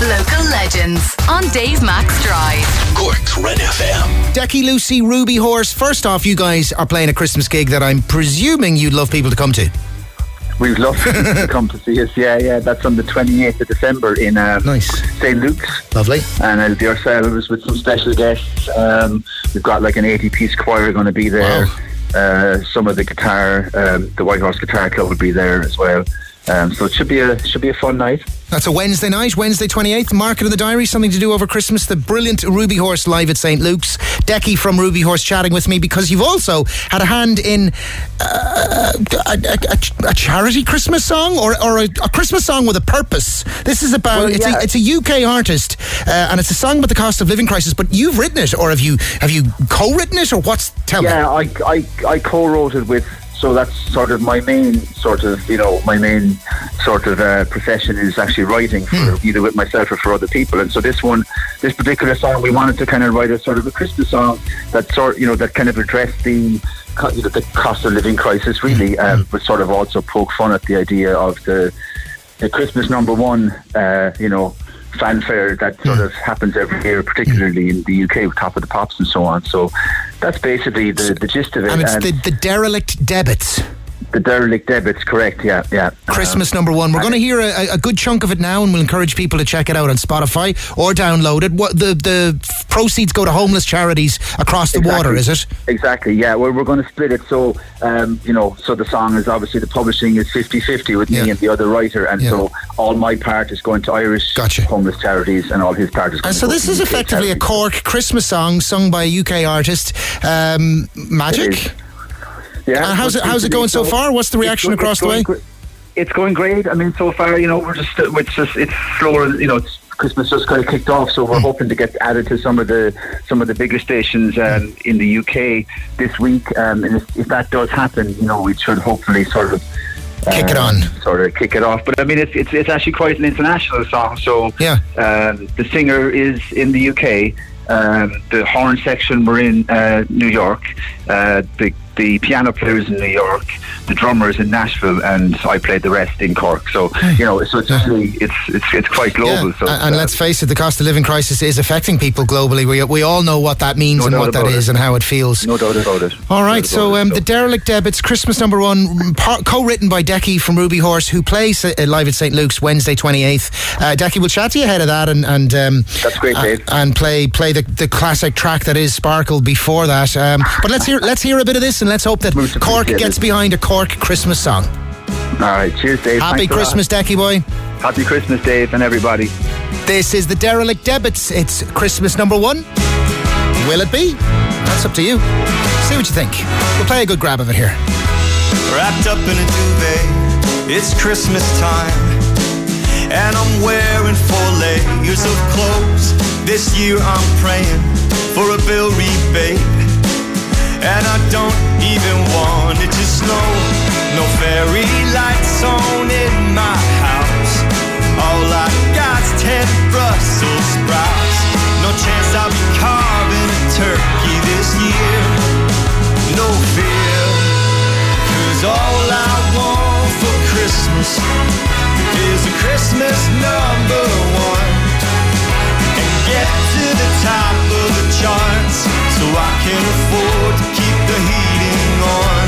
Local legends on Dave Max Drive. Cork's Red FM. Decky, Lucey, Ruby Horse. First off, you guys are playing a Christmas gig that I'm presuming you'd love people to come to. We'd love people to come to see us. Yeah, yeah. That's on the 28th of December in um, Nice. St. Luke's. Lovely. And it'll be ourselves with some special guests. Um, we've got like an 80 piece choir going to be there. Uh, some of the guitar, um, the White Horse Guitar Club will be there as well. Um, so it should be a should be a fun night. That's a Wednesday night, Wednesday 28th. Mark it in the diary, something to do over Christmas. The brilliant Rubyhorse live at St. Luke's. Decky from Rubyhorse chatting with me because you've also had a hand in uh, a, a, a, a charity Christmas song or, or a, a Christmas song with a purpose. This is about, Well, it's, a, it's a UK artist uh, and it's a song about the cost of living crisis, but you've written it or have you have you co written it or what's. Tell me. Yeah, I, I, I co-wrote it with. So that's sort of my main sort of you know my main sort of uh, profession is actually writing for Hmm. either with myself or for other people. And so this one, this particular song, we wanted to kind of write a sort of a Christmas song that sort you know that kind of addressed the you know, the cost of living crisis really, Hmm. um, but sort of also poke fun at the idea of the the Christmas number one, uh, you know, fanfare that Hmm. sort of happens every year, particularly in the UK with Top of the Pops and so on. So that's basically the, the gist of it. And it's And the, the derelict debits. The derelict debits, correct? Yeah, yeah. Christmas number one. We're going to hear a, a good chunk of it now, and we'll encourage people to check it out on Spotify or download it. What the the proceeds go to homeless charities across the water, is it? Exactly, yeah. Well, we're going to split it. So, um, you know, so the song is obviously the publishing is 50 50 with Yeah. me and the other writer. And Yeah. so all my part is going to Irish Gotcha. homeless charities and all his part is going And so this is UK effectively a. Cork Christmas song sung by a UK artist, um, Magic. Yeah. Uh, how's it- how's it going so far? What's the reaction go- across the way? gr- It's going great. I mean, so far, you know, we're just it's just it's slower. You know, it's, Christmas just kind of kicked off, so Hmm. we're hoping to get added to some of the some of the bigger stations um, in the UK this week. Um, and if, if that does happen, you know, we should hopefully sort of. Kick it uh, on. sort of kick it off. But I mean, it's it's, it's actually quite an international song. So Yeah. um, the singer is in the UK. Um, the horn section were in uh, New York. Uh, the the piano players in New York. The drummers in Nashville, and I played the rest in Cork. So you know, so it's really it's it's it's quite global. Yeah. So and, and uh, let's face it, the cost of living crisis is affecting people globally. We, we all know what that means No and what that it. and how it feels. no doubt about it. All No so about it. um, the Derelict Debits, Christmas number one, par- co-written by Decky from Rubyhorse, who plays uh, live at St Luke's Wednesday twenty eighth. Uh, Decky will chat to you ahead of that, and and um, That's great, uh, Dave. and play play the, the classic track that is Sparkle before that. Um, but let's hear let's hear a bit of this, and let's hope that Most Cork gets behind a Cork Christmas song. all right, cheers, Dave. Happy Thanks. Christmas, Decky boy. Happy Christmas, Dave, and everybody. This is the Derelict Debits. It's Christmas number one. Will it be? That's up to you. See what you think. We'll play a good grab of it here. Wrapped up in a duvet, it's Christmas time. And I'm wearing four layers of clothes. This year I'm praying for a bill rebate. And I don't even want it to snow. No fairy lights on in my house. All I got's ten Brussels sprouts. No chance I'll be carving a turkey this year. No fear. Cause all I want for Christmas is a Christmas number one. Can afford to keep the heating on.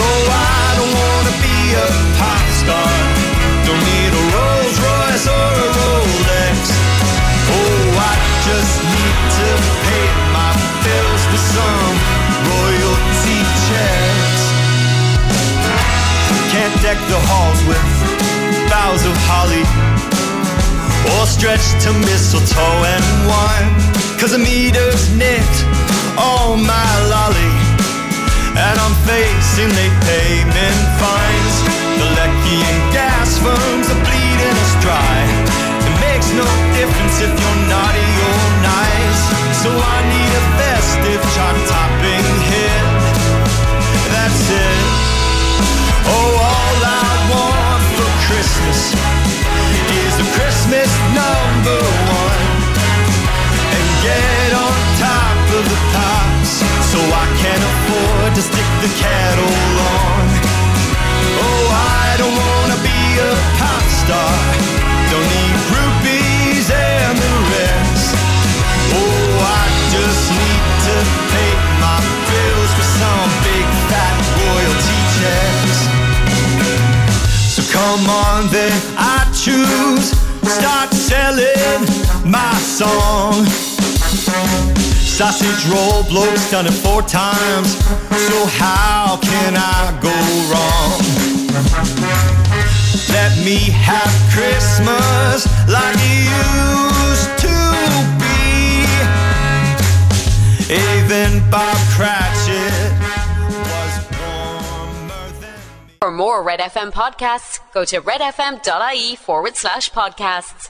No, I don't wanna be a pop star. Don't need a Rolls Royce or a Rolex. Oh, I just need to pay my bills with some royalty checks. Can't deck the halls with boughs of holly or stretch to mistletoe and wine. Cause the meter's nicked on my lolly. And I'm facing late payment fines. The lecky and gas firms are bleeding us dry. the cattle on. Oh, I don't wanna be a pop star. Don't need rupees and the rest. Oh, I just need to pay my bills with some big fat royalty checks. So come on, then I choose. Start selling my song. Sausage roll, blokes done it four times. So how can I go wrong? Let me have Christmas like it used to be. Even Bob Cratchit was warmer than me. For more Red FM podcasts, go to redfm.ie forward slash podcasts.